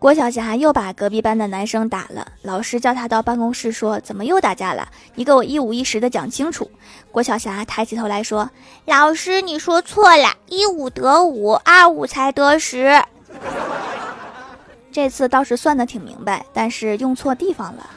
郭晓霞又把隔壁班的男生打了老师叫他到办公室说怎么又打架了？你给我一五一十的讲清楚。郭晓霞抬起头来说老师你说错了一五得五二五才得十。这次倒是算的挺明白但是用错地方了。